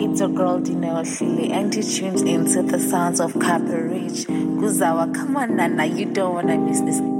it's your girl Dino Shili, and you tuned into the sounds of Copper Ridge. Guzawa, come on, Nana, you don't wanna miss this.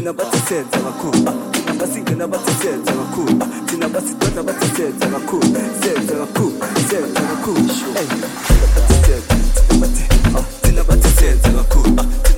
thina basisenza kakhulu basingena basisenza kakhulu thina basidonda basisenza kakhulu senza kakhulu senza kakhulu thina basisenza kakhulu